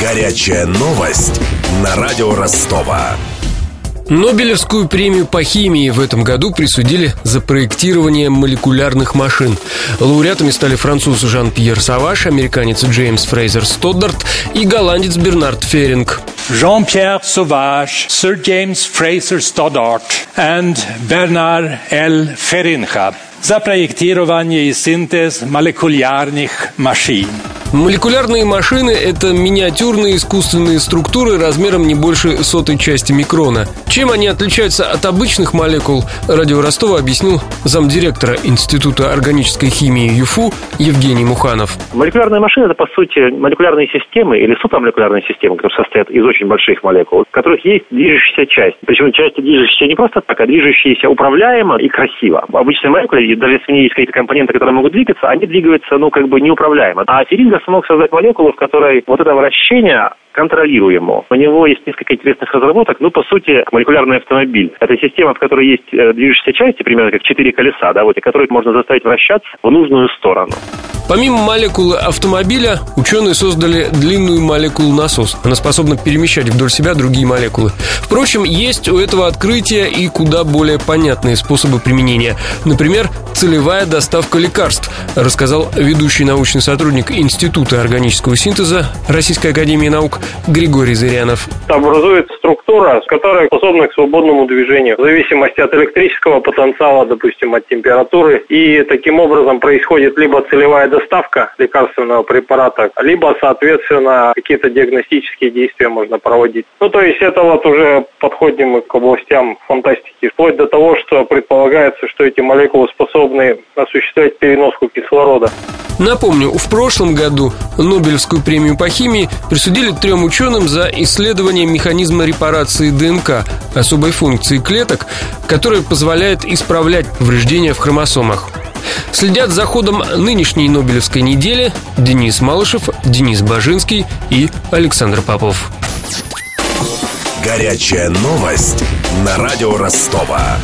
Горячая новость на радио Ростова. Нобелевскую премию по химии в этом году присудили за проектирование молекулярных машин. Лауреатами стали француз Жан-Пьер Саваш, американец Джеймс Фрейзер Стоддарт и голландец Бернард Феринг. Jean-Pierre Sauvage, Sir James Fraser Stoddart and Bernard L. Feringa за проектирование и синтез молекулярных машин. Молекулярные машины – это миниатюрные искусственные структуры размером не больше сотой части микрона. Чем они отличаются от обычных молекул, радио Ростова объяснил замдиректора Института органической химии ЮФУ Евгений Муханов. Молекулярные машины – это, по сути, молекулярные системы или супрамолекулярные системы, которые состоят из очень больших молекул, в которых есть движущаяся часть. Причем часть движущаяся не просто так, а движущаяся управляемо и красиво. Обычные молекулы, даже если у них есть какие-то компоненты, которые могут двигаться, они двигаются, ну, как бы неуправляемо. А Феринга смог создать молекулу, в которой вот это вращение контролируемо. У него есть несколько интересных разработок. Ну, по сути, молекулярный автомобиль. Это система, в которой есть э, движущиеся части, примерно как четыре колеса, да, вот, и которые можно заставить вращаться в нужную сторону. Помимо молекулы автомобиля, ученые создали длинную молекулу насос. Она способна перемещать вдоль себя другие молекулы. Впрочем, есть у этого открытия и куда более понятные способы применения. Например, целевая доставка лекарств, рассказал ведущий научный сотрудник Института органического синтеза Российской Академии Наук Григорий Зырянов. Образуется структура, которая способна к свободному движению в зависимости от электрического потенциала, допустим, от температуры. И таким образом происходит либо целевая доставка лекарственного препарата, либо, соответственно, какие-то диагностические действия можно проводить. Ну, то есть это вот уже подходим к областям фантастики, вплоть до того, что предполагается, что эти молекулы способны осуществлять переноску кислорода. Напомню, в прошлом году Нобелевскую премию по химии присудили трем ученым за исследование механизма репарации ДНК, особой функции клеток, которая позволяет исправлять повреждения в хромосомах. Следят за ходом нынешней Нобелевской недели Денис Малышев, Денис Бажинский и Александр Попов. Горячая новость на радио Ростова.